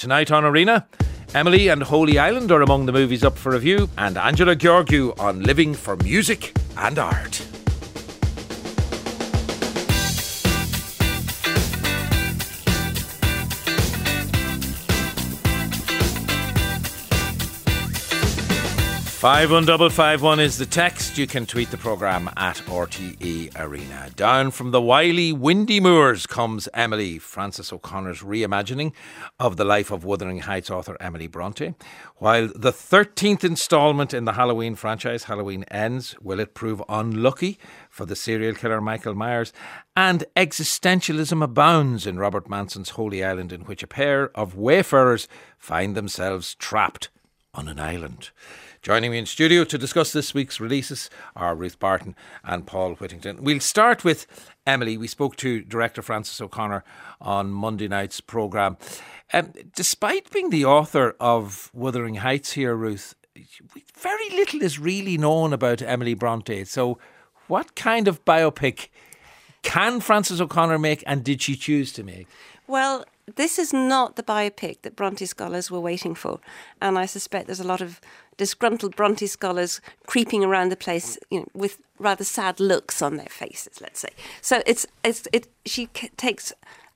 Tonight on Arena, Emily and Holy Island are among the movies up for review, and Angela Gheorghiu on Living for Music and Art. Five one double five one is the text. You can tweet the programme at RTE Arena. Down from the wily windy moors comes Emily, Frances O'Connor's reimagining of the life of Wuthering Heights author Emily Bronte. While the thirteenth instalment in the Halloween franchise, Halloween ends, will it prove unlucky for the serial killer Michael Myers? And existentialism abounds in Robert Manson's Holy Island, in which a pair of wayfarers find themselves trapped on an island. Joining me in studio to discuss this week's releases are Ruth Barton and Paul Whittington. We'll start with Emily. We spoke to director Frances O'Connor on Monday night's programme. Um, despite being the author of Wuthering Heights here, Ruth, very little is really known about Emily Bronte. So, what kind of biopic can Frances O'Connor make and did she choose to make? Well, this is not the biopic that Bronte scholars were waiting for. And I suspect there's a lot of disgruntled Bronte scholars creeping around the place you know, with rather sad looks on their faces, let's say. So it's, it's, it, she takes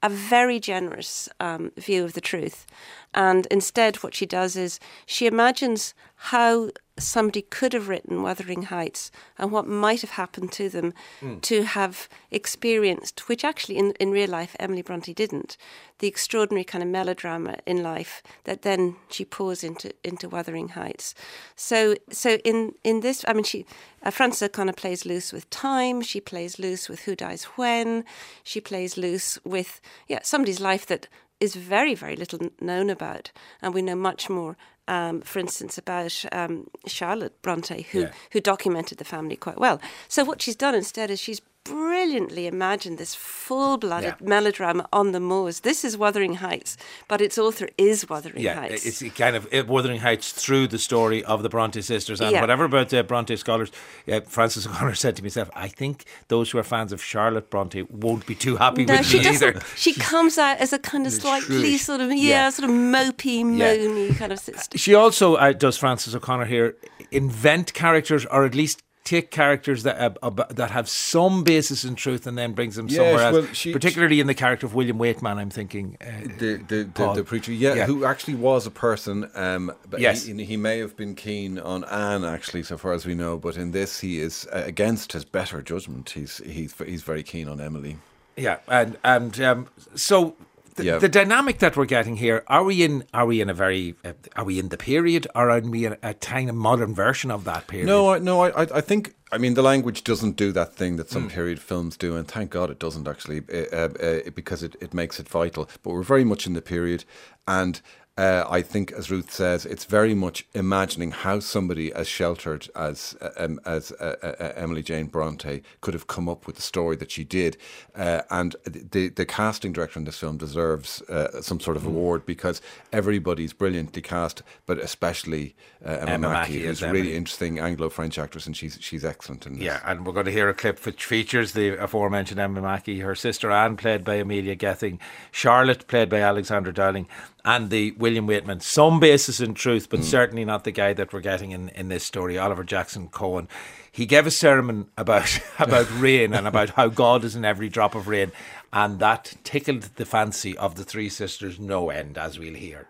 a very generous um, view of the truth. And instead, what she does is she imagines how somebody could have written Wuthering Heights and what might have happened to them mm. to have experienced, which actually in, in real life Emily Bronte didn't, the extraordinary kind of melodrama in life that then she pours into into Wuthering Heights. So so in in this, I mean, she uh, Frances O'Connor plays loose with time. She plays loose with who dies when. She plays loose with yeah somebody's life that is very, very little known about, and we know much more um, for instance, about um, Charlotte Bronte, who, yeah. who documented the family quite well. So, what she's done instead is she's brilliantly imagined this full blooded yeah. melodrama on the moors. This is Wuthering Heights, but its author is Wuthering yeah, Heights. It's kind of Wuthering Heights through the story of the Bronte sisters. And yeah. whatever about the Bronte scholars, uh, Frances O'Connor said to myself, I think those who are fans of Charlotte Bronte won't be too happy no, with she me either. She comes out as a kind of slightly sort of, yeah, yeah, sort of mopey, moany kind of sister. She also, uh, does Frances O'Connor here, invent characters or at least take characters that uh, that have some basis in truth and then brings them yes, somewhere else. She, particularly she, in the character of William Weightman, I'm thinking uh, the, the, the, the, preacher, yeah, yeah, who actually was a person. Um, but yes, he, he, may have been keen on Anne, actually, so far as we know. But in this, he is uh, against his better judgment. He's he's he's very keen on Emily. Yeah, and and um, so the, yeah. the, dynamic that we're getting here are we in are we in a very uh, are we in the period or are we in a kind of modern version of that period no I, no I, I think I mean the language doesn't do that thing that some mm. period films do and thank God it doesn't actually uh, uh, because it, it makes it vital but we're very much in the period and uh, I think, as Ruth says, it's very much imagining how somebody as sheltered as um, as uh, uh, uh, Emily Jane Bronte could have come up with the story that she did. Uh, and the the casting director in this film deserves some sort of mm. award because everybody's brilliantly cast, but especially Emma, Emma Mackey, who's a really interesting Anglo-French actress, and she's she's excellent in this. Yeah, and we're going to hear a clip which features the aforementioned Emma Mackey, her sister Anne, played by Amelia Gething, Charlotte, played by Alexandra Dowling and the William Weightman. Some basis in truth, but mm. certainly not the guy that we're getting in, in this story, Oliver Jackson Cohen. He gave a sermon about about rain and about how God is in every drop of rain, and that tickled the fancy of the three sisters no end, as we'll hear.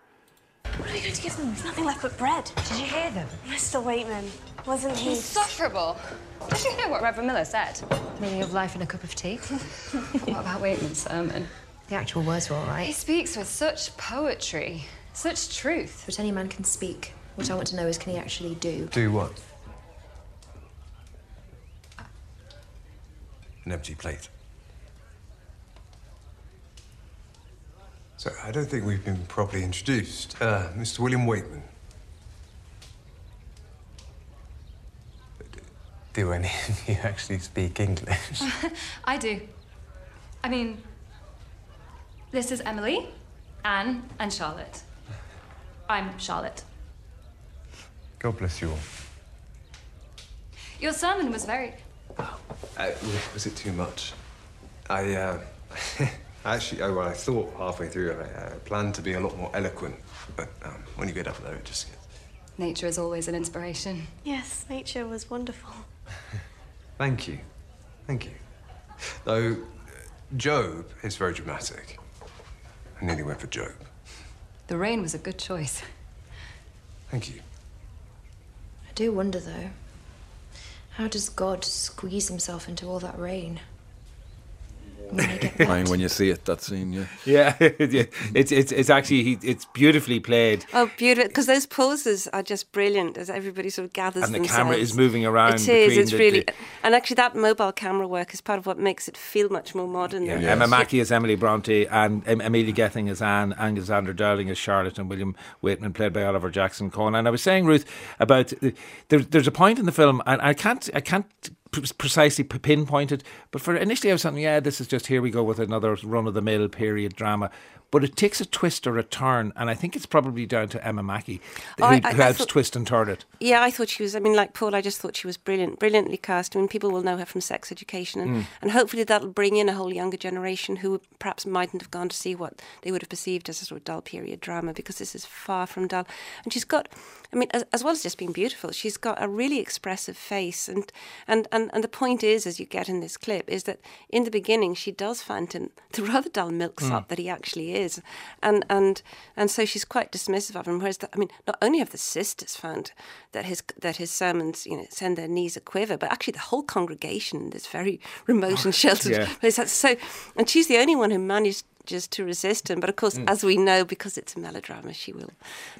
What are you going to give them? There's nothing left but bread. Did you hear them? Mr. Weightman, wasn't he? Insufferable. Did you hear what Reverend Miller said? Meaning of life in a cup of tea. what about Weightman's sermon? The actual words were all right. He speaks with such poetry, such truth. But any man can speak. What I want to know is, can he actually do? Do what? An empty plate. So, I don't think we've been properly introduced. Uh, Mr. William Weightman. Do any of you actually speak English? I do. I mean, this is Emily, Anne, and Charlotte. I'm Charlotte. God bless you all. Your sermon was very. Oh, uh, was it too much? I, uh, Actually, oh, well, I thought halfway through I uh, planned to be a lot more eloquent, but um, when you get up there, it just gets. Nature is always an inspiration. Yes, nature was wonderful. Thank you. Thank you. Though, uh, Job is very dramatic. I nearly went for Job. The rain was a good choice. Thank you. I do wonder, though. How does God squeeze himself into all that rain? When I get Ryan, when you see it, that scene, yeah. Yeah, yeah. it's it's it's actually it's beautifully played, Oh, beautiful! Because those poses are just brilliant as everybody sort of gathers. and the themselves. camera is moving around. It is. It's the- really, the- and actually, that mobile camera work is part of what makes it feel much more modern. Yeah. than- Emma Mackey as Emily Bronte and um, Amelia Gething as Anne, and Alexander Dowling as Charlotte, and William Weightman played by Oliver Jackson Cohen. And I was saying, Ruth, about there, there's a point in the film, and I can't, I can't p- precisely pinpointed. but for initially I was thinking, yeah, this is just here we go with another run of the mill period drama. But it takes a twist or a turn, and I think it's probably down to Emma Mackey, who, Oh, I- who I- I helps thought- twist and turn it. Yeah, I thought she was. I mean, like Paul, I just thought she was brilliant, brilliantly cast. I mean, people will know her from Sex Education, and, Mm. and hopefully that'll bring in a whole younger generation who perhaps mightn't have gone to see what they would have perceived as a sort of dull period drama, because this is far from dull. And she's got, I mean, as, as well as just being beautiful, she's got a really expressive face, and and and and the point is, as you get in this clip, is that in the beginning she does find him the rather dull milksop that he actually is, and and and so she's quite dismissive of him. Whereas, the, I mean, not only have the sisters found that his that his sermons, you know, send their knees a quiver, but actually the whole congregation in this very remote and sheltered yeah. place. That's so, and she's the only one who managed just to resist him. But of course, as we know, because it's a melodrama, she will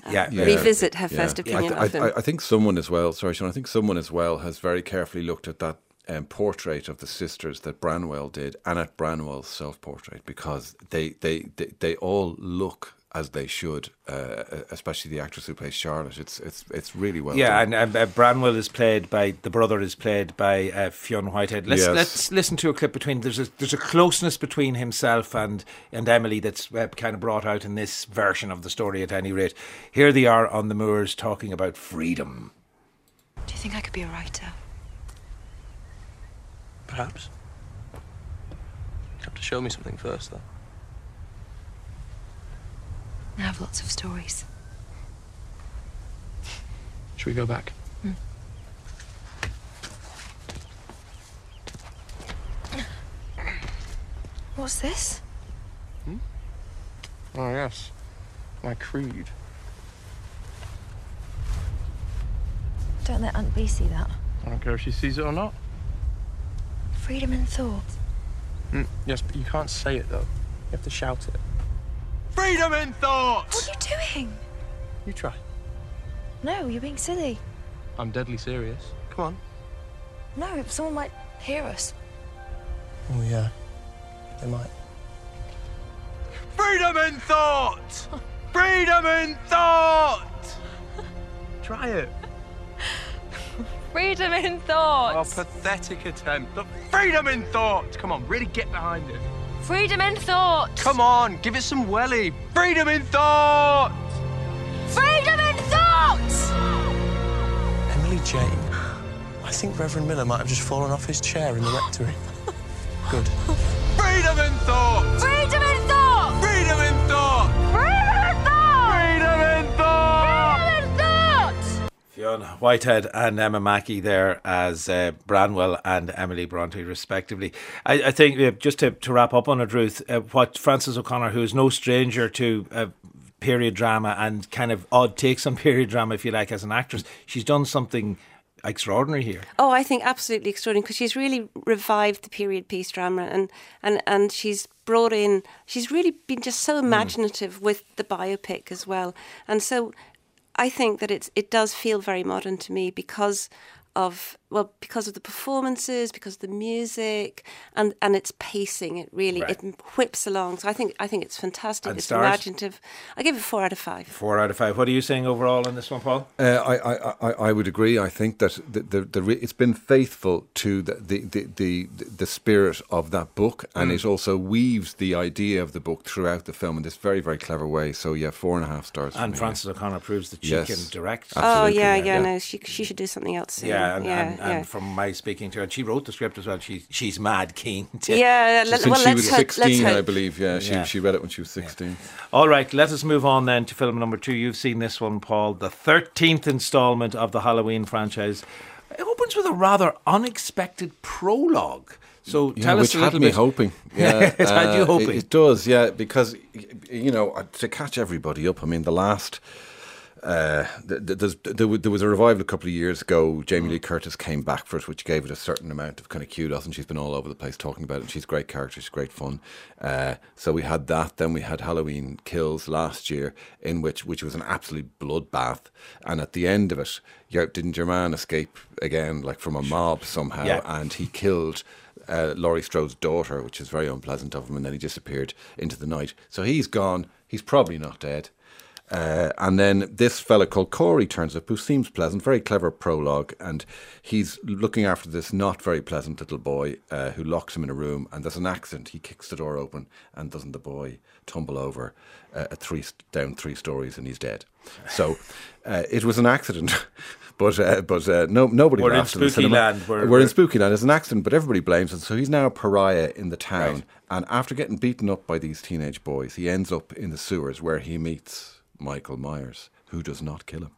uh, Yeah. Yeah. revisit her Yeah. first opinion th- I, of him. I, I think someone as well, sorry, Sean, I think someone as well has very carefully looked at that um, portrait of the sisters that Branwell did and at Branwell's self portrait because they, they, they, they all look as they should, uh, especially the actress who plays Charlotte. It's it's it's really well Yeah, done. and uh, uh, Branwell is played by the brother is played by uh, Fionn Whitehead. Let's Yes. let's listen to a clip between. There's a there's a closeness between himself and and Emily that's uh, kind of brought out in this version of the story. At any rate, here they are on the moors talking about freedom. Do you think I could be a writer? Perhaps. You have to show me something first, though. I have lots of stories. Should we go back? Hmm. What's this? Hmm? Oh, yes. My creed. Don't let Aunt B see that. I don't care if she sees it or not. Freedom in thought. Mm, yes, but you can't say it, though. You have to shout it. Freedom in thought! What are you doing? You try. No, you're being silly. I'm deadly serious. Come on. No, someone might hear us. Oh, yeah. They might. Freedom in thought! Freedom in thought! Try it. Freedom in thought. Oh, pathetic attempt. Look, freedom in thought! Come on, really get behind it. Freedom in thought. Come on, give it some welly. Freedom in thought! Freedom in thought. Emily Jane. I think Reverend Miller might have just fallen off his chair in the rectory. Good. Freedom in thought! Freedom Whitehead and Emma Mackey there as uh, Branwell and Emily Bronte, respectively. I, I think, uh, just to, to wrap up on it, Ruth, uh, what Frances O'Connor, who is no stranger to uh, period drama and kind of odd takes on period drama, if you like, as an actress, she's done something extraordinary here. Oh, I think absolutely extraordinary because she's really revived the period piece drama and, and, and she's brought in, she's really been just so imaginative with the biopic as well. And so I think that it's, it does feel very modern to me because of well because of the performances because of the music and and its pacing it really Right. it whips along so i think i think it's fantastic And it's stars? imaginative i give it four out of five Four out of five. What are you saying overall on this one, Paul? Uh, I, I, I, I would agree. I think that the, the, the re- it's been faithful to the, the, the, the, the spirit of that book, and Mm. it also weaves the idea of the book throughout the film in this very, very clever way. So, yeah, four and a half stars. And Frances O'Connor proves that she Yes. can direct. Absolutely, oh yeah, yeah, yeah yeah. no she she should do something else soon. Yeah, and, yeah, and, and yeah. from my speaking to her, and she wrote the script as well. She she's mad keen. To, Yeah, let- Since well, she let's was hope- 16, I believe. Yeah, she, Yeah. she read it when she was 16. All right, let us move on then to film number two. You've seen this one, Paul, the thirteenth installment of the Halloween franchise. It opens with a rather unexpected prologue. So Yeah, tell which us a had little me bit. hoping. Yeah, It had you uh, hoping. It, it does, yeah, because you know uh, to catch everybody up. I mean, the last. Uh, th- th- there, there was a revival a couple of years ago. Jamie Lee Curtis came back for it, which gave it a certain amount of kind of kudos, and she's been all over the place talking about it. She's a great character, she's great fun. Uh, so we had that. Then we had Halloween Kills last year, in which which was an absolute bloodbath. And at the end of it, your, didn't your man escape again, like from a mob somehow? Yeah. And he killed uh, Laurie Strode's daughter, which is very unpleasant of him, and then he disappeared into the night. So he's gone. He's probably not dead. Uh, and then this fella called Corey turns up, who seems pleasant, very clever prologue, and he's looking after this not very pleasant little boy uh, who locks him in a room. And there's an accident. He kicks the door open, and doesn't the boy tumble over uh, three down three stories, and he's dead. So uh, it was an accident. But uh, but uh, no nobody We're in laughed the cinema. land. We're- We're, we're- in spooky land. It's an accident, but everybody blames it. So he's now a pariah in the town. Right. And after getting beaten up by these teenage boys, he ends up in the sewers where he meets Michael Myers, who does not kill him.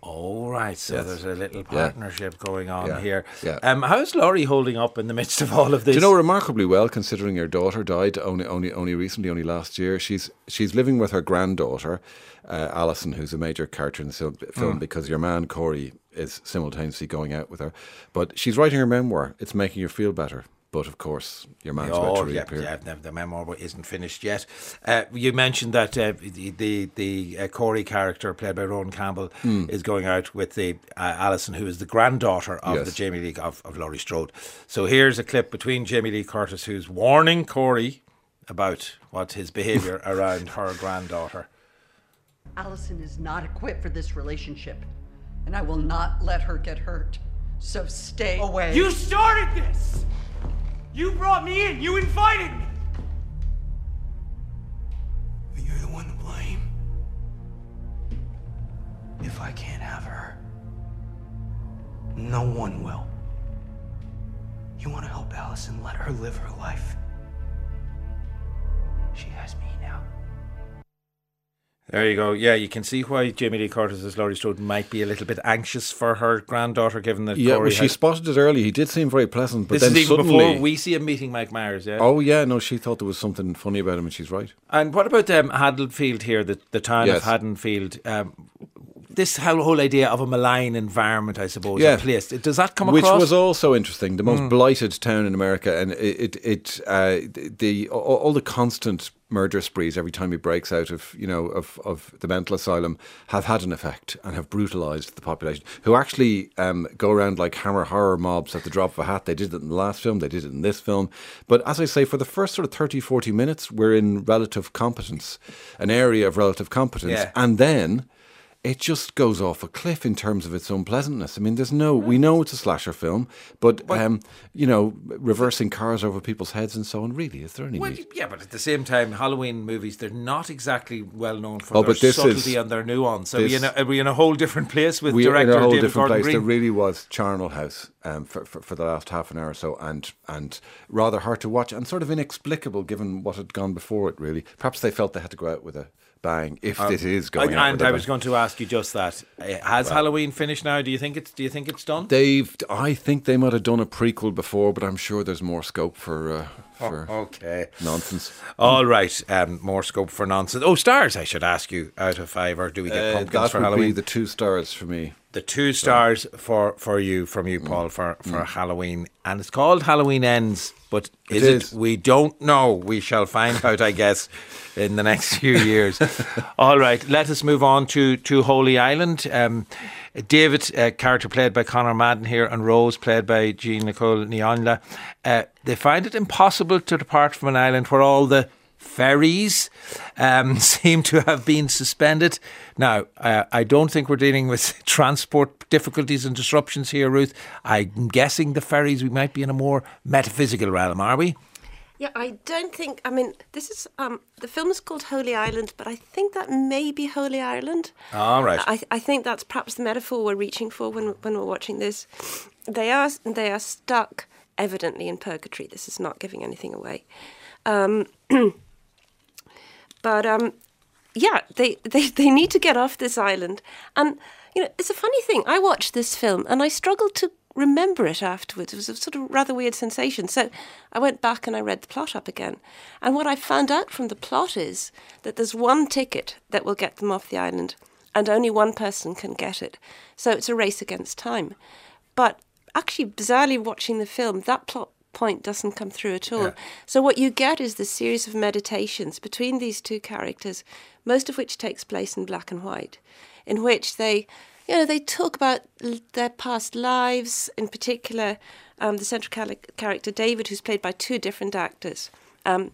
All right, so Yes. there's a little Yeah. partnership going on Yeah. here. Yeah. Um, how's Laurie holding up in the midst of all of this? Do you know remarkably well, considering her daughter died only only only recently, only last year. She's she's living with her granddaughter, uh, Allyson, who's a major character in the film Mm. because your man Corey is simultaneously going out with her. But she's writing her memoir. It's making her feel better. But of course, your man's about Oh, to reappear. yeah, the, the memoir isn't finished yet. Uh, you mentioned that uh, the the, the uh, Corey character played by Rohan Campbell is going out with the uh, Allyson, who is the granddaughter of Yes. the Jamie Lee of, of Laurie Strode. So here's a clip between Jamie Lee Curtis, who's warning Corey about what his behaviour around her granddaughter. Allyson is not equipped for this relationship, and I will not let her get hurt. So stay away. You started this! You brought me in! You invited me! But you're the one to blame. If I can't have her, no one will. You want to help Allyson, let her live her life. She has me now. There you go. Yeah, you can see why Jamie Lee Curtis as Laurie Strode might be a little bit anxious for her granddaughter, given that Yeah, Corey well, she has- spotted it early. He did seem very pleasant, but This then is even suddenly, before we see him meeting Mike Myers. Yeah. oh yeah, no, she thought there was something funny about him, and she's right. And what about um, Haddonfield here, the, the town Yes. of Haddonfield? Um, this whole, whole idea of a malign environment, I suppose, Yeah. place. Does that come Which across? Which was also interesting. The most Mm. blighted town in America, and it, it, it uh, the, all the constant murder sprees every time he breaks out of you know of, of the mental asylum have had an effect and have brutalized the population who actually um, go around like hammer horror mobs at the drop of a hat. They did it in the last film. They did it in this film. But as I say for the first sort of 30 40 minutes we're in relative competence an area of relative competence. Yeah. and then it just goes off a cliff in terms of its unpleasantness. I mean, there's no, we know it's a slasher film, but, um, you know, reversing cars over people's heads and so on, really, is there any Well, yeah, but at the same time, Halloween movies, they're not exactly well known for Oh, their but subtlety is- and their nuance. Are we, this- in a, are we in a whole different place with We're in a whole David different Gordon place. There really was Charnel House um, for, for, for the last half an hour or so, and and rather hard to watch and sort of inexplicable given what had gone before it. Really, perhaps they felt they had to go out with a bang if Um, is going and out. and with a I was going to ask you just that. Uh, Has Halloween finished now? Do you think it's Do you think it's done? They've. I think they might have done a prequel before, but I'm sure there's more scope for uh, for Oh, okay. nonsense. All right, um, more scope for nonsense. Oh, stars! I should ask you out of five, or do we get Uh, pumpkins that for would Halloween? be the two stars for me. the two stars for for you from Mm. you, Paul, for for Halloween, and it's called Halloween Ends. But is It it? is. We don't know. We shall find out, I guess, in the next few years. All right, let us move on to to Holy Island. Um, David, uh, character played by Conor Madden here, and Rose, played by Jeanne Nicole Ní Áinle. Uh, they find it impossible to depart from an island where all the ferries um, seem to have been suspended. Now, uh, I don't think we're dealing with transport difficulties and disruptions here, Ruth. I'm guessing the ferries, we might be in a more metaphysical realm, are we? Yeah, I don't think. I mean, this is um, the film is called Holy Island, but I think that may be Holy Ireland. All right. I, I think that's perhaps the metaphor we're reaching for when when we're watching this. They are they are stuck evidently in purgatory. This is not giving anything away. Um, but um, yeah, they, they they need to get off this island, and you know it's a funny thing. I watched this film and I struggled to remember it afterwards. It was a sort of rather weird sensation. So I went back and I read the plot up again. And what I found out from the plot is that there's one ticket that will get them off the island, and only one person can get it. So it's a race against time. But actually, bizarrely, watching the film, that plot point doesn't come through at all. Yeah. So what you get is this series of meditations between these two characters, most of which takes place in black and white, in which they, you know, they talk about l- their past lives. In particular, um, the central char- character David, who's played by two different actors. Um,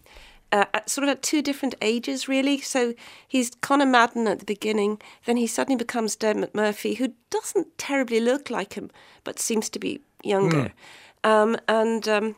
uh, at, sort of at two different ages, really. So he's Conor Madden at the beginning, then he suddenly becomes Dermot Murphy, who doesn't terribly look like him, but seems to be younger. Um, and um,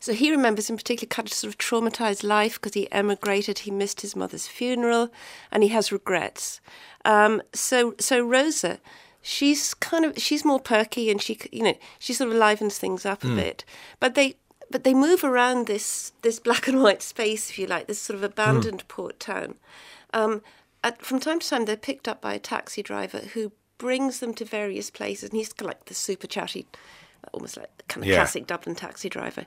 so he remembers in particular kind of sort of traumatized life because he emigrated, he missed his mother's funeral, and he has regrets. Um, so so Rosa, she's kind of she's more perky and she you know she sort of livens things up a bit, but they. But they move around this this black and white space, if you like, this sort of abandoned port town. Um, at, from time to time, they're picked up by a taxi driver who brings them to various places, and he's like the super chatty, almost like kind of Yeah. classic Dublin taxi driver,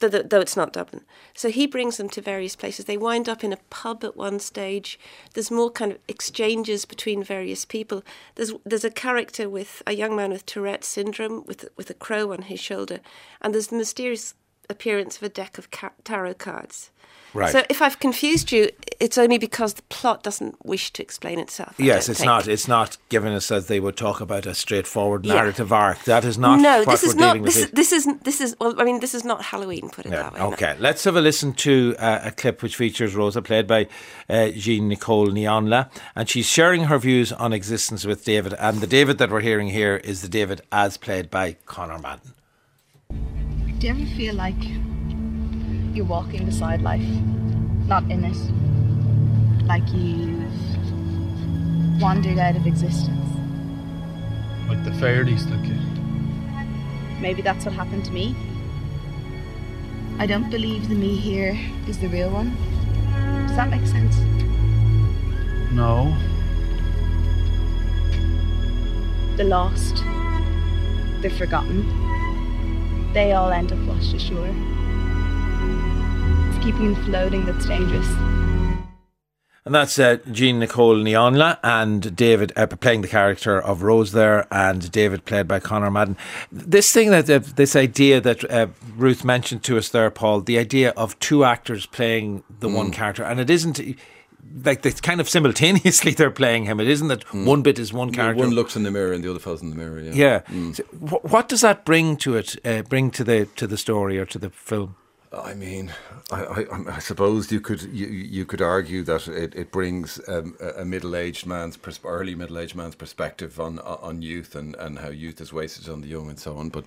though, though, though it's not Dublin. So he brings them to various places. They wind up in a pub at one stage. There's more kind of exchanges between various people. There's there's a character with a young man with Tourette syndrome with with a crow on his shoulder, and there's the mysterious appearance of a deck of ca- tarot cards. Right. So if I've confused you, it's only because the plot doesn't wish to explain itself. I Yes, it's think. not. It's not given us as they would talk about a straightforward Yeah. narrative arc. That is not no, what this we're is not. This is this is this is. Well, I mean, this is not Halloween. Put it Yeah, that way. no. okay, let's have a listen to uh, a clip which features Rosa, played by uh, Jeanne Nicole Ní Áinle, and she's sharing her views on existence with David. And the David that we're hearing here is the David as played by Conor Madden. Do you ever feel like you're walking beside life, not in it? Like you've wandered out of existence? Like the fairies took you. Maybe that's what happened to me. I don't believe the me here is the real one. Does that make sense? No. The lost, the forgotten, they all end up washed ashore. It's keeping them floating that's dangerous. And that's uh, Jeanne Nicole Ní Áinle and David uh, playing the character of Rose there, and David played by Conor Madden. This thing that uh, this idea that uh, Ruth mentioned to us there, Paul, the idea of two actors playing the one character, and it isn't. Like it's kind of simultaneously they're playing him. It isn't that one bit is one Yeah, character. One looks in the mirror and the other falls in the mirror. Yeah. Yeah. Mm. So wh- what does that bring to it? Uh, bring to the to the story or to the film? I mean, I, I, I suppose you could you, you could argue that it, it brings um, a a middle-aged man's pers- early middle-aged man's perspective on on youth and, and how youth is wasted on the young and so on. But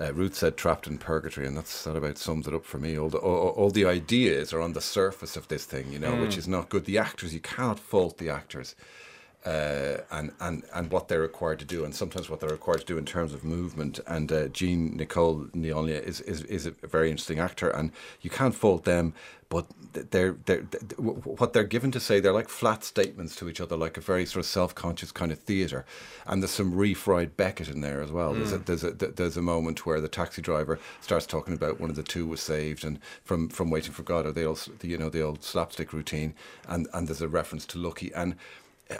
uh, Ruth said trapped in purgatory, and that's that about sums it up for me. All the all, all the ideas are on the surface of this thing, you know, which Mm. is not good. The actors, you cannot fault the actors. Uh, and, and, and what they're required to do, and sometimes what they're required to do in terms of movement. And uh, Jeanne Nicole Ní Áinle is, is, is a very interesting actor, and you can't fault them. But they're, they're, they're, what they're given to say, they're like flat statements to each other, like a very sort of self conscious kind of theatre. And there's some refried Beckett in there as well. There's, a, Mm. there's, a, there's a moment where the taxi driver starts talking about one of the two was saved and from, from Waiting for God, or the old, you know, the old slapstick routine. And, and there's a reference to Lucky. And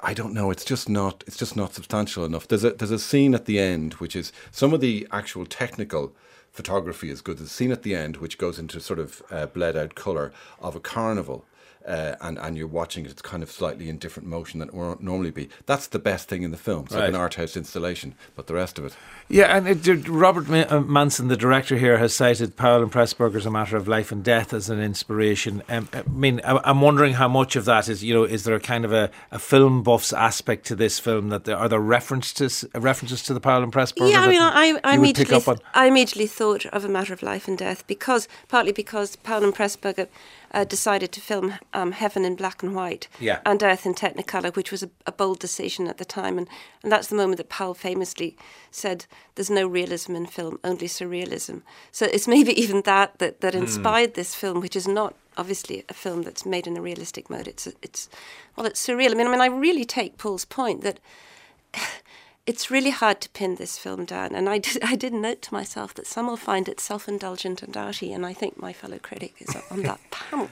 I don't know. It's just not. It's just not substantial enough. There's a there's a scene at the end which is some of the actual technical photography is good. There's a scene at the end which goes into sort of uh, bled out color of a carnival. Uh, and and you're watching it, it's kind of slightly in different motion than it would normally be. That's the best thing in the film. It's like an art house installation, but the rest of it. Yeah, and it, Robert uh, Manson, the director here, has cited Powell and Pressburger's A Matter of Life and Death as an inspiration. Um, I mean, I, I'm wondering how much of that is, you know, is there a kind of a, a film buffs aspect to this film? That there are there references references to the Powell and Pressburger? Yeah, I mean, I, I you would pick immediately. I immediately thought of a matter of life and death because partly because Powell and Pressburger uh, decided to film um, Heaven in black and white Yeah. and Earth in Technicolor, which was a, a bold decision at the time, and and that's the moment that Powell famously said, "There's no realism in film, only surrealism." So it's maybe even that that, that Hmm. inspired this film, which is not obviously a film that's made in a realistic mode. It's it's well, it's surreal. I mean, I mean, I really take Paul's point that it's really hard to pin this film down. And I did, I did note to myself that some will find it self indulgent and arty, and I think my fellow critic is on that panel.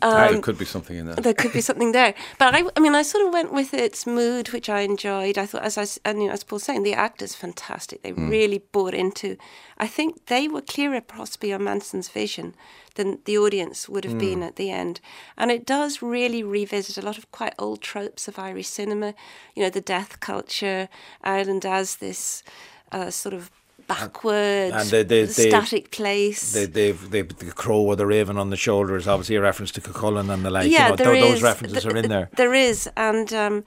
there Um, could be something in that. there could be something there. But I, I mean, I sort of went with its mood, which I enjoyed. I thought, as I, and, you know, as Paul's saying, the actors fantastic. They Mm. really bought into. I think they were clearer, possibly, on Manson's vision than the audience would have been Mm. at the end. And it does really revisit a lot of quite old tropes of Irish cinema. You know, the death culture, Ireland as this uh, sort of backward, And they- they- they- static place. They, they've, they, the crow or the raven on the shoulder is obviously a reference to Cuchulainn and the like. yeah, you know, there tho- those references Th- are in there. There is, and um,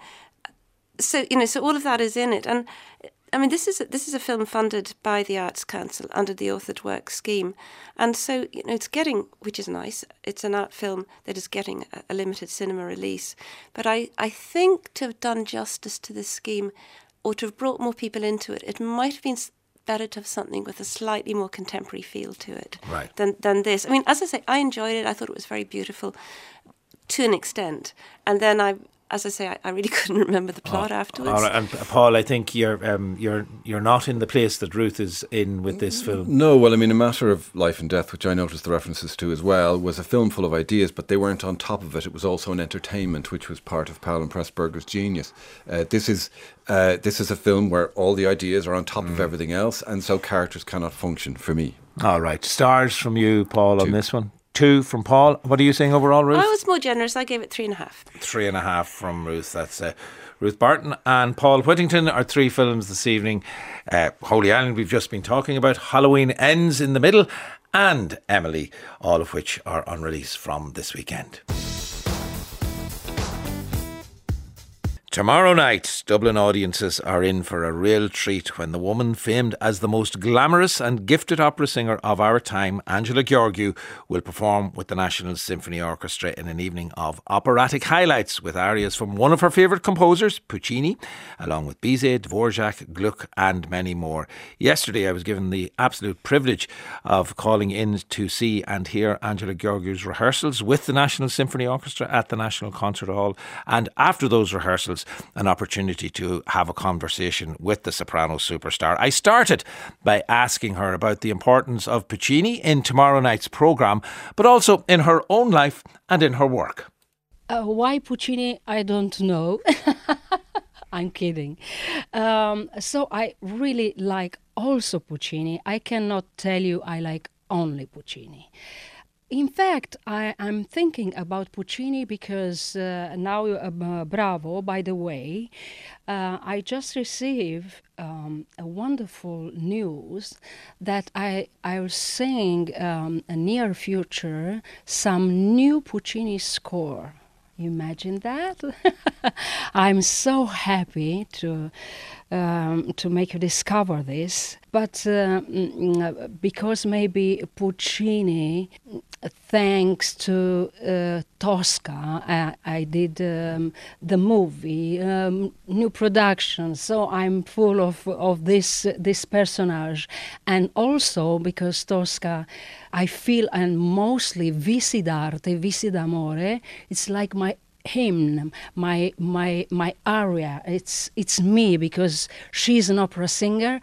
so you know, so all of that is in it. And I mean, this is a, this is a film funded by the Arts Council under the Authored Work scheme, and so you know, it's getting, which is nice. It's an art film that is getting a, a limited cinema release. But I, I think to have done justice to this scheme, or to have brought more people into it, it might have been. Better to have something with a slightly more contemporary feel to it Right. than than this. I mean, as I say, I enjoyed it. I thought it was very beautiful to an extent. And then I, as I say, I, I really couldn't remember the plot afterwards. All right, and uh, Paul, I think you're um, you're you're not in the place that Ruth is in with this film. No, well, I mean, A Matter of Life and Death, which I noticed the references to as well, was a film full of ideas, but they weren't on top of it. It was also an entertainment, which was part of Powell and Pressburger's genius. Uh, this is uh, this is a film where all the ideas are on top Mm. of everything else, and so characters cannot function for me. All right, stars from you, Paul, on this one. Two from Paul. What are you saying overall, Ruth? I was more generous. I gave it three and a half. three and a half from Ruth. That's uh, Ruth Barton and Paul Whittington are three films this evening. Uh, Holy Island, we've just been talking about. Halloween ends in the middle, and Emily, all of which are on release from this weekend. Tomorrow night, Dublin audiences are in for a real treat when the woman famed as the most glamorous and gifted opera singer of our time, Angela Gheorghiu, will perform with the National Symphony Orchestra in an evening of operatic highlights with arias from one of her favourite composers, Puccini, along with Bizet, Dvorak, Gluck, and many more. Yesterday, I was given the absolute privilege of calling in to see and hear Angela Gheorghiu's rehearsals with the National Symphony Orchestra at the National Concert Hall, and after those rehearsals, an opportunity to have a conversation with the soprano superstar. I started by asking her about the importance of Puccini in tomorrow night's programme, but also in her own life and in her work. Uh, why Puccini? I don't know. I'm kidding. Um, so I really like also Puccini. I cannot tell you I like only Puccini. In fact, I am thinking about Puccini because uh, now, uh, bravo, by the way, uh, I just received um, a wonderful news that I, I was seeing um, a near future some new Puccini score. Imagine that? I'm so happy to um, to make you discover this. But uh, mm, because maybe Puccini, thanks to uh, Tosca, I, I did um, the movie, um, new production. So I'm full of of this this personage, and also because Tosca, I feel and mostly Vissi d'arte, Vissi d'amore. It's like my hymn, my my my aria. It's it's me because she's an opera singer,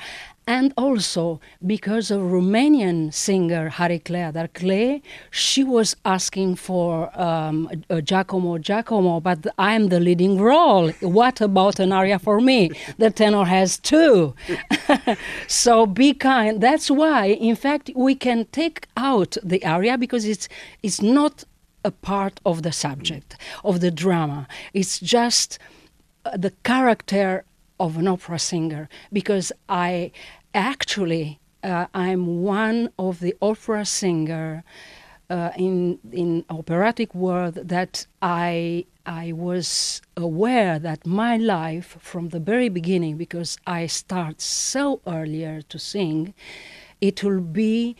and also because of Romanian singer Hariclea Darclée, she was asking for um, a Giacomo Giacomo, but I'm the leading role. What about an aria for me? The tenor has two. so be kind. That's why, in fact, we can take out the aria because it's it's not a part of the subject, of the drama. It's just uh, the character of an opera singer because I actually uh, I'm one of the opera singer uh, in in operatic world that I I was aware that my life from the very beginning because I start so earlier to sing it will be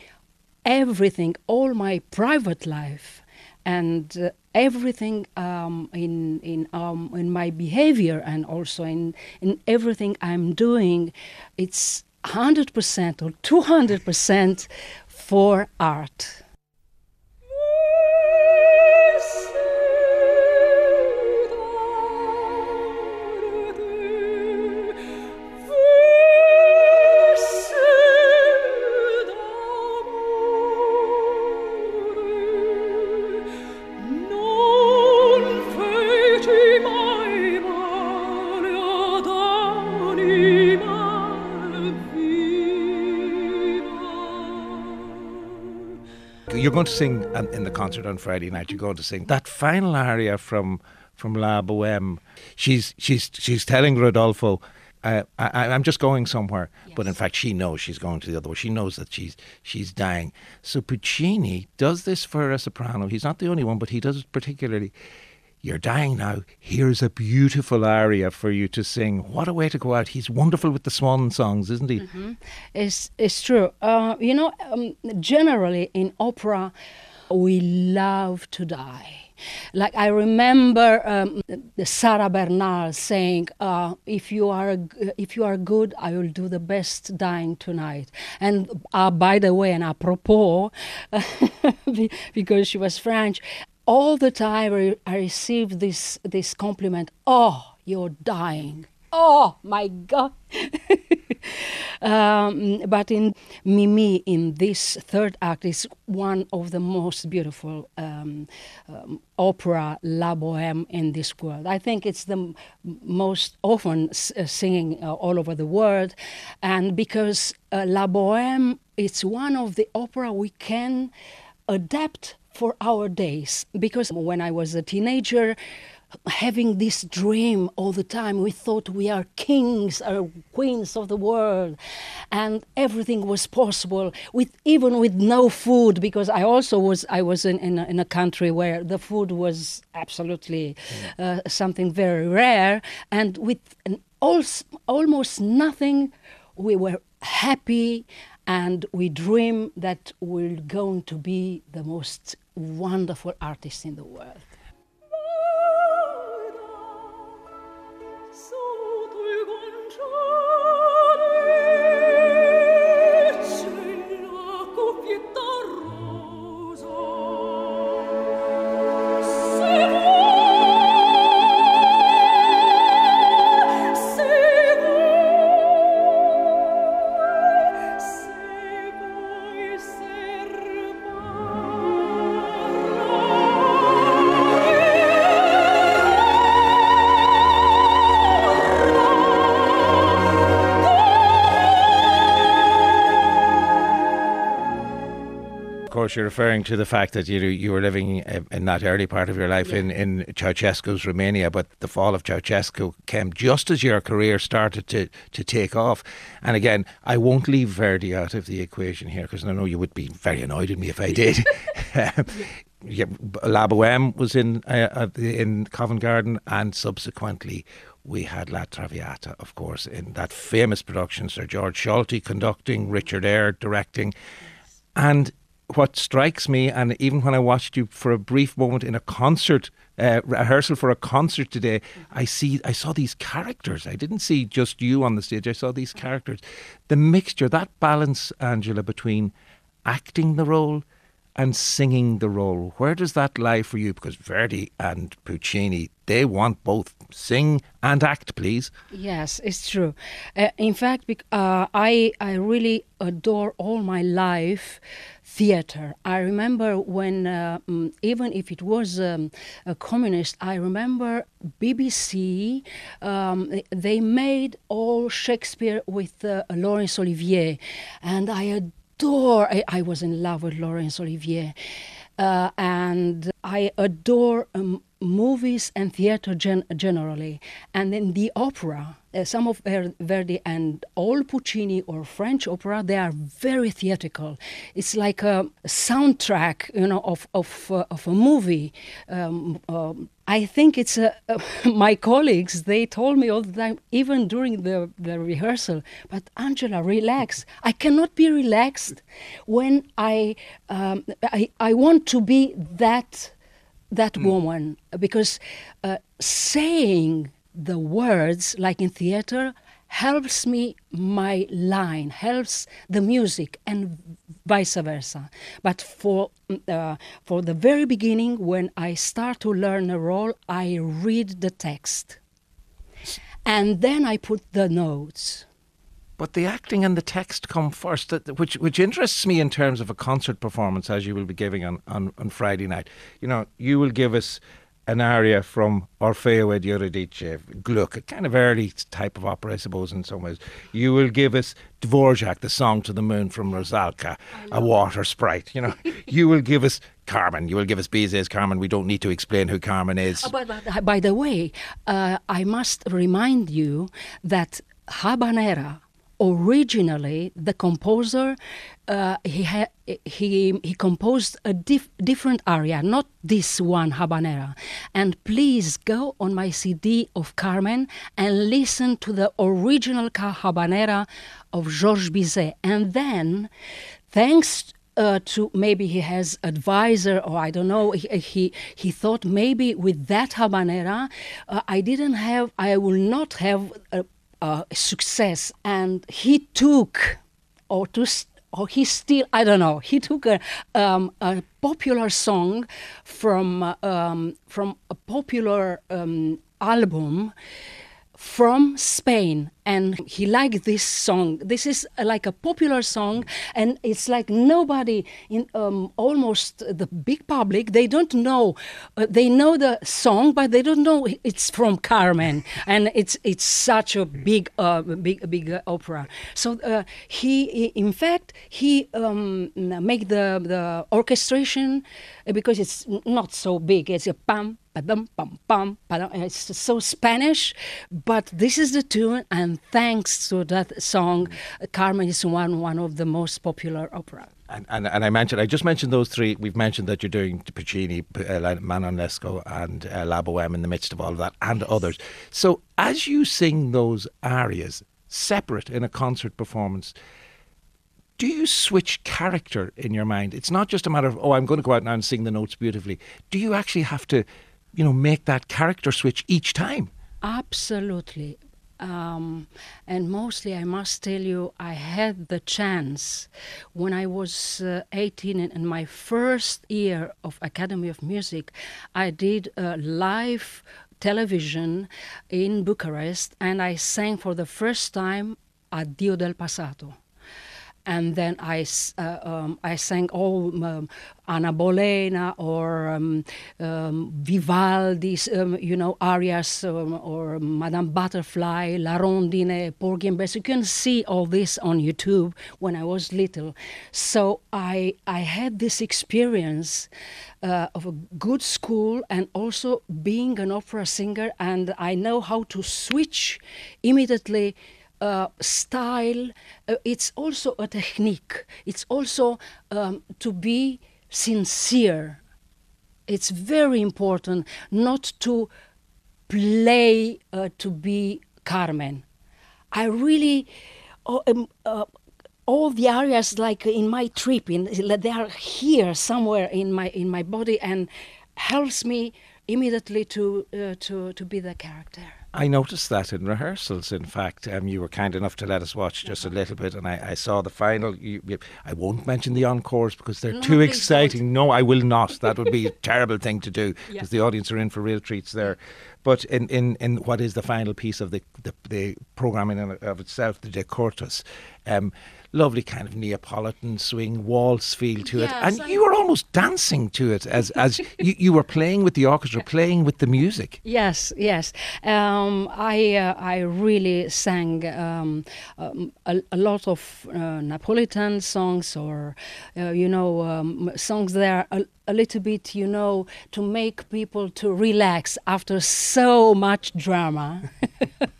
everything all my private life and uh, everything um, in in um, in my behavior and also in in everything I'm doing, it's hundred percent or two hundred percent for art. Going to sing um, in the concert on Friday night. You're going to sing that final aria from from La Boheme. She's she's she's telling Rodolfo, uh, I, am just going somewhere, yes. but in fact she knows she's going to the other. Way. She knows that she's she's dying. So Puccini does this for a soprano. He's not the only one, but he does it particularly you're dying now. Here's a beautiful aria for you to sing. What a way to go out. He's wonderful with the swan songs, isn't he? Mm-hmm. It's, it's true. Uh, you know, um, generally in opera, we love to die. Like I remember um, Sarah Bernhardt saying, uh, "If you are if you are good, I will do the best dying tonight." And uh, by the way, and apropos, because she was French, all the time I received this this compliment. Oh, you're dying. Oh my God. um, but in Mimi, in this third act, is one of the most beautiful um, um, opera La Boheme in this world. I think it's the most often uh, singing uh, all over the world, and because uh, La Boheme, it's one of the opera we can adapt for our days. Because when I was a teenager, having this dream all the time, we thought we are kings or queens of the world, and everything was possible with even with no food. Because I also was I was in in a, in a country where the food was absolutely uh, something very rare, and with an, almost nothing, we were happy and we dream that we're going to be the most wonderful artists in the world. Course, you're referring to the fact that you you were living uh, in that early part of your life yeah. in, in Ceausescu's Romania, but the fall of Ceausescu came just as your career started to, to take off. And again, I won't leave Verdi out of the equation here because I know you would be very annoyed at me if I did. yeah, La Boheme was in uh, in Covent Garden, and subsequently we had La Traviata, of course, in that famous production. Sir George Solti conducting, Richard Eyre directing, and what strikes me, and even when I watched you for a brief moment in a concert uh, rehearsal for a concert today, I see I saw these characters. I didn't see just you on the stage. I saw these characters. The mixture, that balance, Angela, between acting the role and singing the role. Where does that lie for you? Because Verdi and Puccini, they want both sing and act, please. Yes, it's true. Uh, in fact, uh, I I really adore all my life theater. I remember when, uh, mm, even if it was um, a communist, I remember BBC. Um, they made all Shakespeare with uh, Laurence Olivier, and I adore. I, I, was in love with Laurence Olivier, uh, and I adore um, movies and theater gen- generally, and then the opera. Uh, some of Ver- Verdi and all Puccini or French opera, they are very theatrical. It's like a soundtrack, you know, of of uh, of a movie. Um, um, I think it's a, my colleagues. They told me all the time, even during the the rehearsal. But Angela, relax. I cannot be relaxed when I um, I I want to be that that woman because uh, saying the words like in theater helps me my line helps the music and vice versa. But for uh, for the very beginning when i start to learn a role i read the text. And then i put the notes But the acting and the text come first, that- which which interests me in terms of a concert performance, as you will be giving on, on, on Friday night. You know, you will give us an aria from Orfeo ed Euridice, Gluck, a kind of early type of opera, I suppose, in some ways. You will give us Dvorak, the song to the moon from Rusalka, a water sprite. You know, you will give us Carmen. You will give us Bizet's Carmen. We don't need to explain who Carmen is. Oh, but, by the way, uh, I must remind you that Habanera originally the composer uh, he ha- he he composed a dif- different aria not this one habanera and please go on my cd of carmen and listen to the original habanera of georges bizet and then thanks uh, to maybe he has advisor or I don't know. He he, he thought maybe with that habanera, uh, I didn't have, I will not have a, a success, and he took or to. Or he still, I don't know. He took a, um, a popular song from uh, um, from a popular um, album from Spain and he liked this song. This is uh, like a popular song, and it's like nobody in um, almost the big public they don't know. Uh, they know the song, but they don't know it's from Carmen, and it's it's such a big uh, big big uh, opera. So uh, he, in fact, he um, make the the orchestration uh, because it's not so big. It's a pam Padam, pam, pam, padam. It's so Spanish, but this is the tune, and thanks to that song, Carmen is one one of the most popular opera. And, and, and I mentioned, I just mentioned those three. We've mentioned that you're doing Puccini, uh, Manon Lescaut, and uh, La Boheme in the midst of all of that, and others. So as you sing those arias separate in a concert performance, do you switch character in your mind? It's not just a matter of, oh, I'm going to go out now and sing the notes beautifully. Do you actually have to, you know, make that character switch each time? Absolutely. Um, and mostly, I must tell you, I had the chance when I was uh, 18 in, in my first year of Academy of Music, I did a live television in Bucharest and I sang for the first time Addio del Passato and then I, uh, um, I sang all um, Anna Bolena or um, um, Vivaldi's, um, you know, arias um, or Madame Butterfly, La Rondine, Porgy and Bess. You can see all this on YouTube when I was little. So I, I had this experience uh, of a good school and also being an opera singer, and I know how to switch immediately uh, style. Uh, it's also a technique. It's also um, to be sincere. It's very important not to play uh, to be Carmen. I really, oh, um, uh, all the areas like in my trip, in, they are here somewhere in my in my body and helps me immediately to uh, to to be the character. I noticed that in rehearsals. In fact, um, you were kind enough to let us watch just a little bit, and I, I saw the final. You, you- I won't mention the encores because they're No, too exciting. No, I will not. That would be a terrible thing to do Yeah. because the audience are in for real treats there. But in, in, in what is the final piece of the the, the programming in of itself, the De Curtis, um, lovely kind of Neapolitan swing waltz feel to it, and you were almost dancing to it as as you, you were playing with the orchestra, playing with the music. Yes, yes. Um, I uh, I really sang um, um, a, a lot of uh, Napolitan songs, or uh, you know, um, songs that are a, little bit, you know, to make people to relax after so much drama.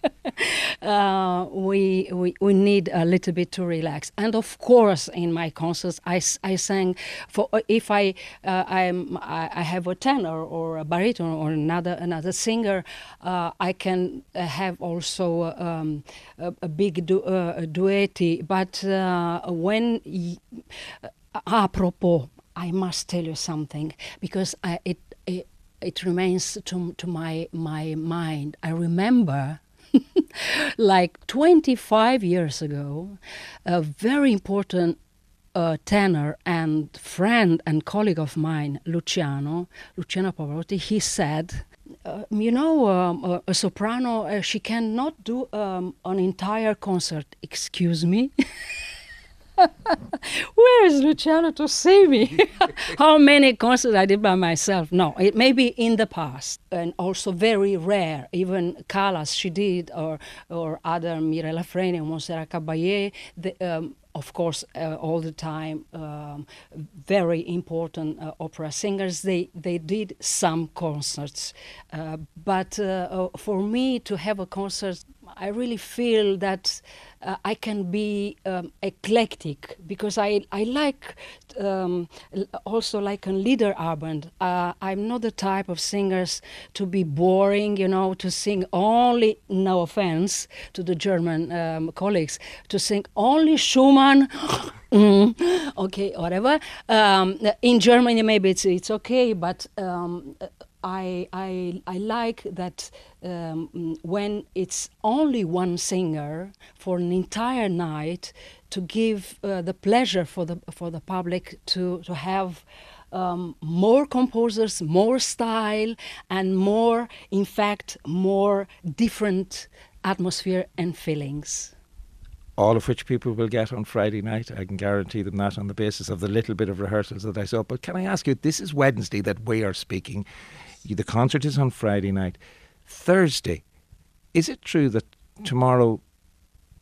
uh, we, we we need a little bit to relax. And of course, in my concerts, I, I sang for uh, if I uh, I'm I, have a tenor or a baritone or another another singer, uh, I can have also um, a, a, big du- uh. But uh, when y- apropos, I must tell you something because I, it, it it remains to to my my mind. I remember like 25 years ago, a very important uh, tenor and friend and colleague of mine, Luciano, Luciano Pavarotti, he said, uh, you know, um, a, a, soprano, uh, she cannot do um, an entire concert. Excuse me? Where is Luciano to see me? How many concerts I did by myself? No, it may be in the past and also very rare. Even Callas, she did, or or other Mirella Freni, Montserrat Caballé. The, um, of course, uh, all the time, um, very important uh, opera singers. They they did some concerts, uh, but uh, uh, for me to have a concert, I really feel that uh, I can be um, eclectic because I I like um, also like a Liederabend. Uh, I'm not the type of singers to be boring, you know, to sing only. No offense to the German um, colleagues, to sing only Schumann. mm, okay, whatever. Um, in Germany, maybe it's it's okay, but um, I, I, I like that um, when it's only one singer for an entire night to give uh, the pleasure for the, for the public to, to have um, more composers, more style, and more, in fact, more different atmosphere and feelings all of which people will get on Friday night. I can guarantee them that on the basis of the little bit of rehearsals that I saw. But can I ask you, this is Wednesday that we are speaking. The concert is on Friday night. Thursday, is it true that tomorrow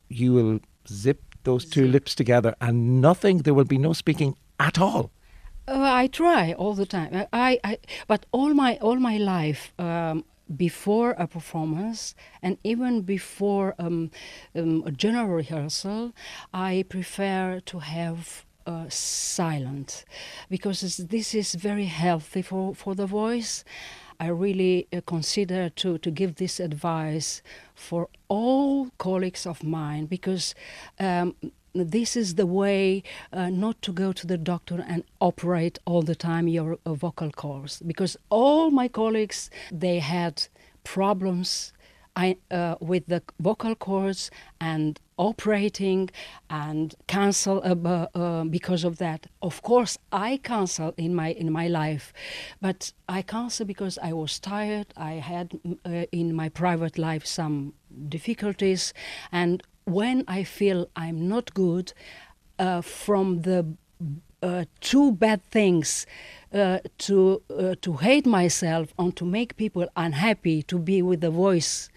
you will zip those two lips together and nothing, there will be no speaking at all? Uh, I try all the time. I, I, but all my all my life, um, before a performance and even before um, um, a general rehearsal, I prefer to have uh, silent because this is very healthy for, for the voice. I really uh, consider to, to give this advice for all colleagues of mine because um, this is the way uh, not to go to the doctor and operate all the time your uh, vocal cords because all my colleagues they had problems I, uh, with the vocal cords and operating and cancel uh, uh, because of that. Of course, I cancel in my in my life, but I cancel because I was tired. I had uh, in my private life some difficulties, and when I feel I'm not good, uh, from the uh, two bad things uh, to uh, to hate myself and to make people unhappy to be with the voice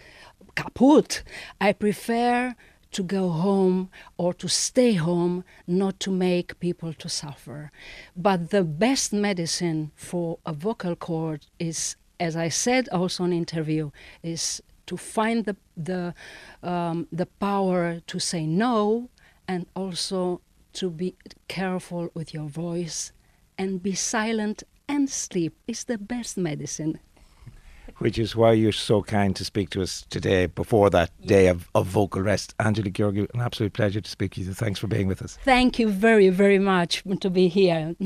kaput. I prefer to go home or to stay home not to make people to suffer. But the best medicine for a vocal cord is as i said also in interview is to find the the um, the power to say no and also to be careful with your voice and be silent and sleep is the best medicine. Which is why you're so kind to speak to us today before that day of, of vocal rest. Angela Gheorghiu, an absolute pleasure to speak to you. Thanks for being with us. Thank you very, very much to be here.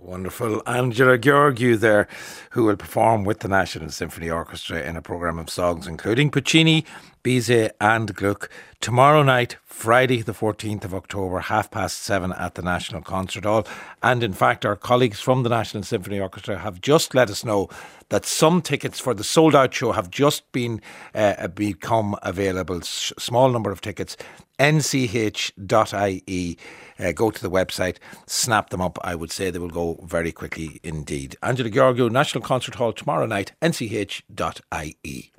Wonderful Angela Gheorghiu there, who will perform with the National Symphony Orchestra in a programme of songs including Puccini, Bizet, and Gluck tomorrow night, Friday, the 14th of October, half past seven at the National Concert Hall. And in fact, our colleagues from the National Symphony Orchestra have just let us know that some tickets for the sold out show have just been uh, become available. S- small number of tickets. nch.ie. Uh, go to the website, snap them up. I would say they will go very quickly indeed. Angela Gheorghiu, National Concert Hall tomorrow night, nch.ie.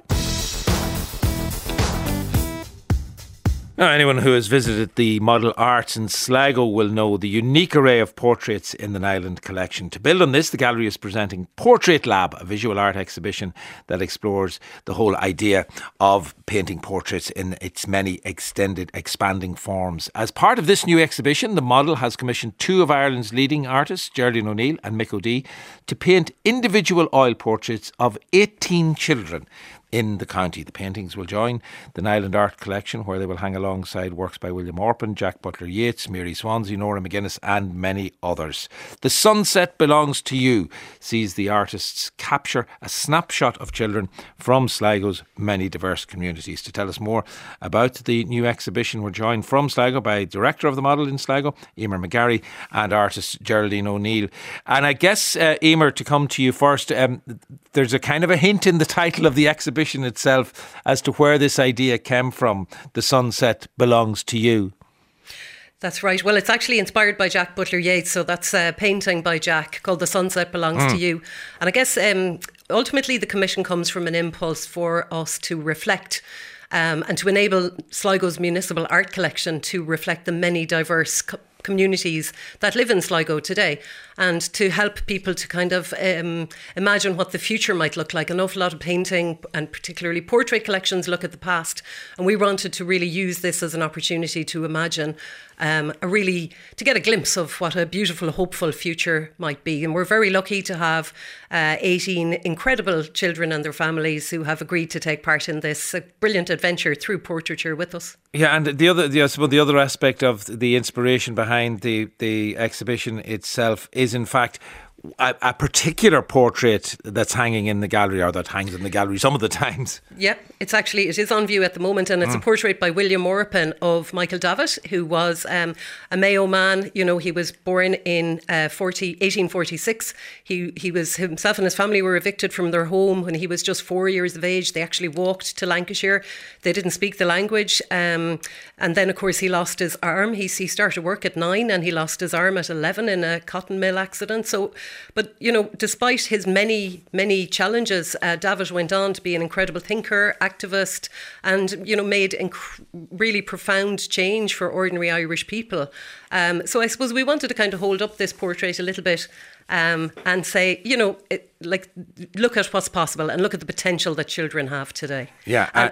Now, anyone who has visited the Model Arts in Sligo will know the unique array of portraits in the Niland collection. To build on this, the gallery is presenting Portrait Lab, a visual art exhibition that explores the whole idea of painting portraits in its many extended, expanding forms. As part of this new exhibition, the model has commissioned two of Ireland's leading artists, Geraldine O'Neill and Mick O'Dea, to paint individual oil portraits of 18 children in the county. The paintings will join the Niland Art Collection, where they will hang alongside works by William Orpen, Jack Butler Yeats, Mary Swanzy, Norah McGuinness, and many others. The Sunset Belongs to You sees the artists capture a snapshot of children from Sligo's many diverse communities. To tell us more about the new exhibition, we're joined from Sligo by Director of the Model in Sligo, Emer McGarry, and artist Geraldine O'Neill. And I guess, uh, Emer, to come to you first, um, there's a kind of a hint in the title of the exhibition exhibition itself as to where this idea came from. The sunset belongs to you. That's right. Well, it's actually inspired by Jack Butler Yeats. So that's a painting by Jack called The Sunset Belongs mm. to You. And I guess um, ultimately the commission comes from an impulse for us to reflect um, and to enable Sligo's municipal art collection to reflect the many diverse co- communities that live in Sligo today and to help people to kind of um, imagine what the future might look like. An awful lot of painting and particularly portrait collections look at the past, and we wanted to really use this as an opportunity to imagine um, a really to get a glimpse of what a beautiful, hopeful future might be. And we're very lucky to have uh, 18 incredible children and their families who have agreed to take part in this brilliant adventure through portraiture with us. Yeah, and the other, the, I the other aspect of the inspiration behind the the exhibition itself is, in fact, a, a, particular portrait that's hanging in the gallery or that hangs in the gallery some of the times. Yeah, it's actually it is on view at the moment, and it's mm. a portrait by William Orpen of Michael Davitt, who was um, a Mayo man. You know, he was born in uh, 40, 1846. He he was himself and his family were evicted from their home when he was just four years of age. They actually walked to Lancashire. They didn't speak the language, um, and then of course he lost his arm. He he started work at nine, and he lost his arm at eleven in a cotton mill accident. So but, you know, despite his many, many challenges, uh, Davitt went on to be an incredible thinker, activist, and, you know, made inc- really profound change for ordinary Irish people. Um, so I suppose we wanted to kind of hold up this portrait a little bit um, and say, you know, it, like, look at what's possible and look at the potential that children have today. Yeah. Uh,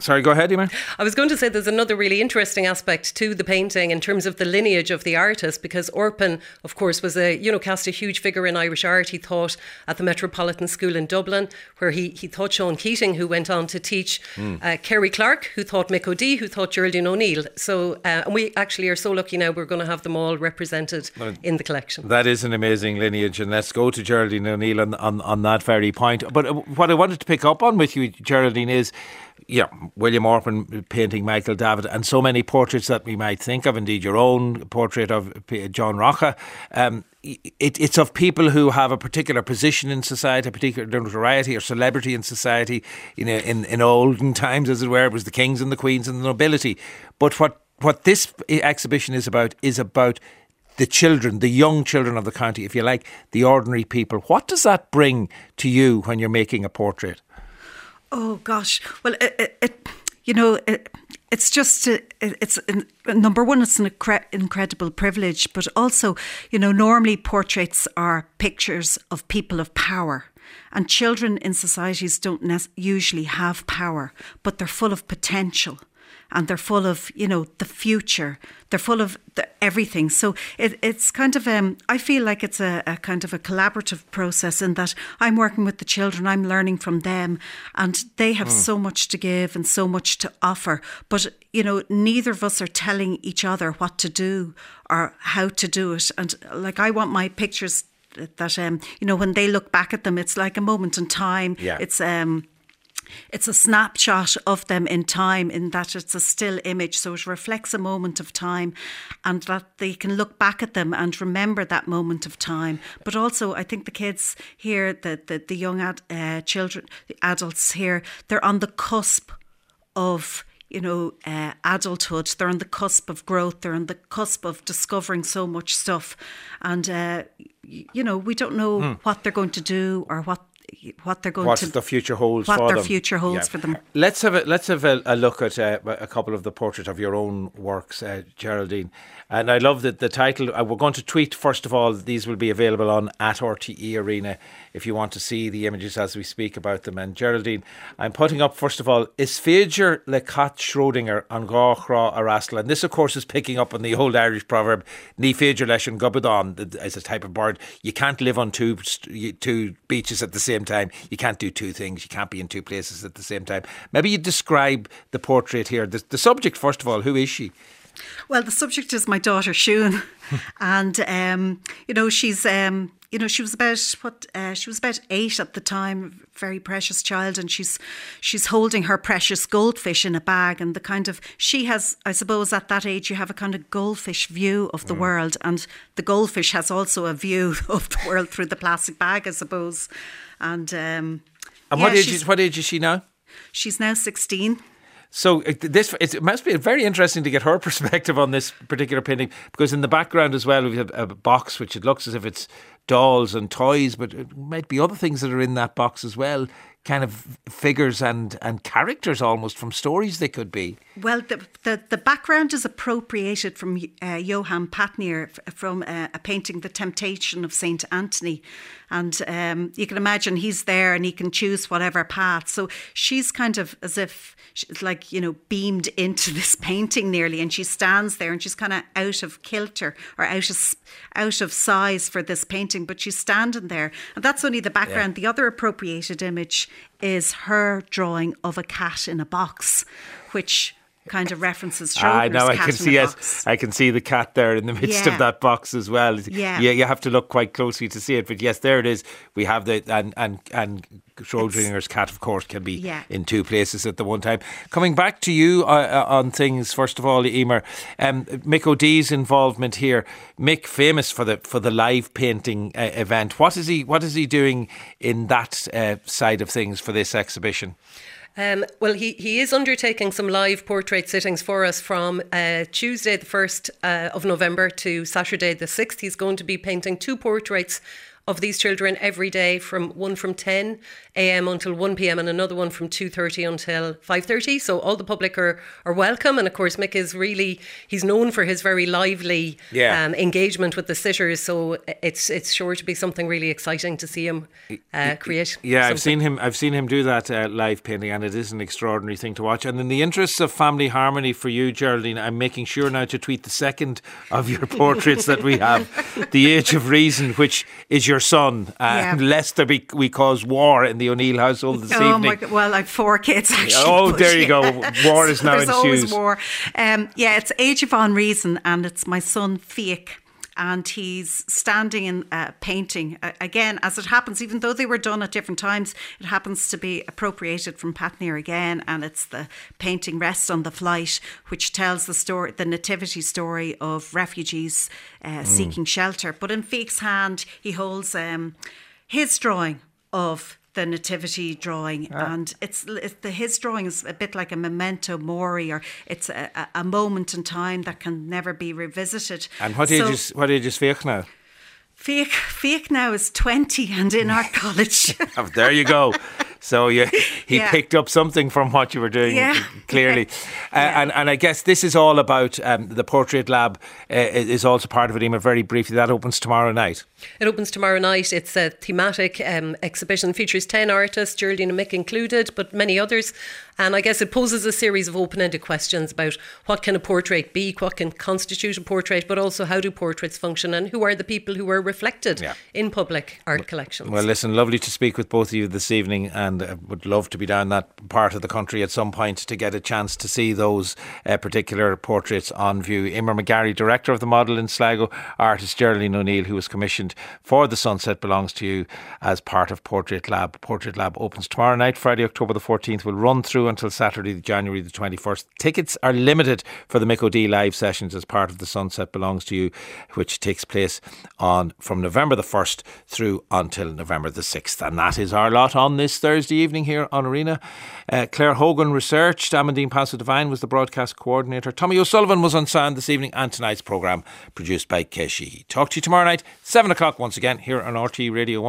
Sorry, go ahead, Emer. I was going to say there's another really interesting aspect to the painting in terms of the lineage of the artist, because Orpen, of course, was a you know cast a huge figure in Irish art. He taught at the Metropolitan School in Dublin, where he he taught Sean Keating, who went on to teach mm. uh, Carey Clarke, who taught Mick O'Dea, who taught Geraldine O'Neill. So, uh, and we actually are so lucky now we're going to have them all represented in the collection. That is an amazing lineage, and let's go to Geraldine O'Neill on, on, on that very point. But uh, what I wanted to pick up on with you, Geraldine, is yeah, William Orpen painting Michael Davitt, and so many portraits that we might think of. Indeed, your own portrait of John Rocha. Um, it, it's of people who have a particular position in society, a particular notoriety or celebrity in society. You know, in, in olden times, as it were, it was the kings and the queens and the nobility. But what what this exhibition is about is about the children, the young children of the county, if you like, the ordinary people. What does that bring to you when you're making a portrait? Oh gosh. Well, it, it, it you know, it, it's just uh, it's number one. It's an incre- incredible privilege, but also, you know, normally portraits are pictures of people of power. And children in societies don't usually have power, but they're full of potential and they're full of you know the future. They're full of the, everything. So it, it's kind of um, i feel like it's a, a, kind of a collaborative process in that i'm working with the children i'm learning from them and they have mm. so much to give and so much to offer. But you know neither of us are telling each other what to do or how to do it. And like i want my pictures that um you know when they look back at them it's like a moment in time. Yeah. it's um it's a snapshot of them in time, in that it's a still image. So it reflects a moment of time and that they can look back at them and remember that moment of time. But also, I think the kids here, the, the, the young ad, uh, children, the adults here, they're on the cusp of you know, uh, adulthood. They're on the cusp of growth. They're on the cusp of discovering so much stuff. And, uh, you know, we don't know mm. what they're going to do or what what they're going what to the future holds what for their them. future holds Yeah. for them. Let's have a let's have a, a look at uh, a couple of the portraits of your own works, uh, Geraldine. And I love that the title. Uh, we're going to tweet first of all. These will be available on at RTE Arena if you want to see the images as we speak about them. And Geraldine, I'm putting up first of all is Féidir le cat Schrödinger an gáchra arasla. And this, of course, is picking up on the old Irish proverb "Ní féidir leis an gobadán" as a type of bird. You can't live on two two beaches at the same time. You can't do two things. You can't be in two places at the same time. Maybe you describe the portrait here. The, the subject, first of all, who is she? Well, the subject is my daughter Shun, and um, you know she's um, you know she was about what uh, she was about eight at the time, very precious child, and she's she's holding her precious goldfish in a bag, and the kind of she has, I suppose, at that age you have a kind of goldfish view of the Mm. world, and the goldfish has also a view of the world through the plastic bag, I suppose, and. Um, And yeah, what age is what age is she now? She's now sixteen. So uh, this it must be very interesting to get her perspective on this particular painting because in the background as well we have a box which it looks as if it's dolls and toys, but it might be other things that are in that box as well, kind of figures and and characters almost from stories they could be. Well, the, the, the background is appropriated from uh, Johann Patinir from uh, a painting, The Temptation of St. Anthony. And um, you can imagine he's there and he can choose whatever path. So she's kind of as if she's like, you know, beamed into this painting nearly. And she stands there and she's kind of out of kilter or out of, out of size for this painting, but she's standing there. And that's only the background. The other appropriated image is her drawing of a cat in a box, which kind of references I Schrodinger's know. I can see. Yes. I can see the cat there in the midst Yeah. of that box as well. Yeah. you, you have to look quite closely to see it. But yes, there it is. We have the and and and Schrodinger's cat, of course, can be Yeah. in two places at the one time. Coming back to you uh, uh, on things. First of all, Emer, um, Mick O'Dea's involvement here. Mick, famous for the for the live painting uh, event. What is he? What is he doing in that uh, side of things for this exhibition? Um, well, he, he is undertaking some live portrait sittings for us from uh, Tuesday, the 1st uh, of November, to Saturday, the 6th. He's going to be painting two portraits of these children every day from one from 10 a.m. until 1 p.m. and another one from 2.30 until 5.30 so all the public are, are welcome and of course Mick is really he's known for his very lively Yeah. um, engagement with the sitters so it's it's sure to be something really exciting to see him uh, create Yeah, I've seen him. I've seen him do that uh, live painting, and it is an extraordinary thing to watch. And in the interests of family harmony for you, Geraldine, I'm making sure now to tweet the second of your portraits that we have, the Age of Reason, which is your son, and Yeah. lest there be we cause war in the O'Neill household this oh evening. my! Well, I've four kids actually. Oh, there you go. War is now There's always ensues. war. Um, yeah, it's Age of Unreason, and it's my son Fiach. And he's standing in a painting. Uh, again, as it happens, even though they were done at different times, it happens to be appropriated from Patinir again. And it's the painting Rest on the Flight, which tells the story, the nativity story of refugees uh, Mm. seeking shelter. But in Fiach's hand, he holds um, his drawing of the nativity drawing Ah. and it's, it's the his drawing is a bit like a memento mori or it's a, a, moment in time that can never be revisited And what So, age is what age is Fiach now? Fiach, Fiach now is 20 and in our college Oh, there you go. So you, he Yeah. picked up something from what you were doing, Yeah. clearly. Uh, and, and I guess this is all about um, the Portrait Lab uh, is also part of it, Emer, very briefly. That opens tomorrow night. It opens tomorrow night. It's a thematic um, exhibition, features 10 artists, Geraldine and Mick included, but many others. And I guess it poses a series of open ended questions about what can a portrait be, what can constitute a portrait, but also how do portraits function and who are the people who are reflected Yeah. in public art collections. Well, listen, lovely to speak with both of you this evening, and uh, would love to be down that part of the country at some point to get a chance to see those uh, particular portraits on view. Emer McGarry, director of the model in Sligo, artist Geraldine O'Neill, who was commissioned for The Sunset Belongs to You as part of Portrait Lab. Portrait Lab opens tomorrow night, Friday, October the 14th, We'll run through until Saturday, January the 21st. Tickets are limited for the Mick O'Dea live sessions as part of The Sunset Belongs to You, which takes place on from November the 1st through until November the 6th. And that is our lot on this Thursday evening here on Arena. Uh, Claire Hogan researched. Amandine Paso Devine was the broadcast coordinator. Tommy O'Sullivan was on sound this evening and tonight's programme produced by Keshi. Talk to you tomorrow night, 7 o'clock once again here on RT Radio 1.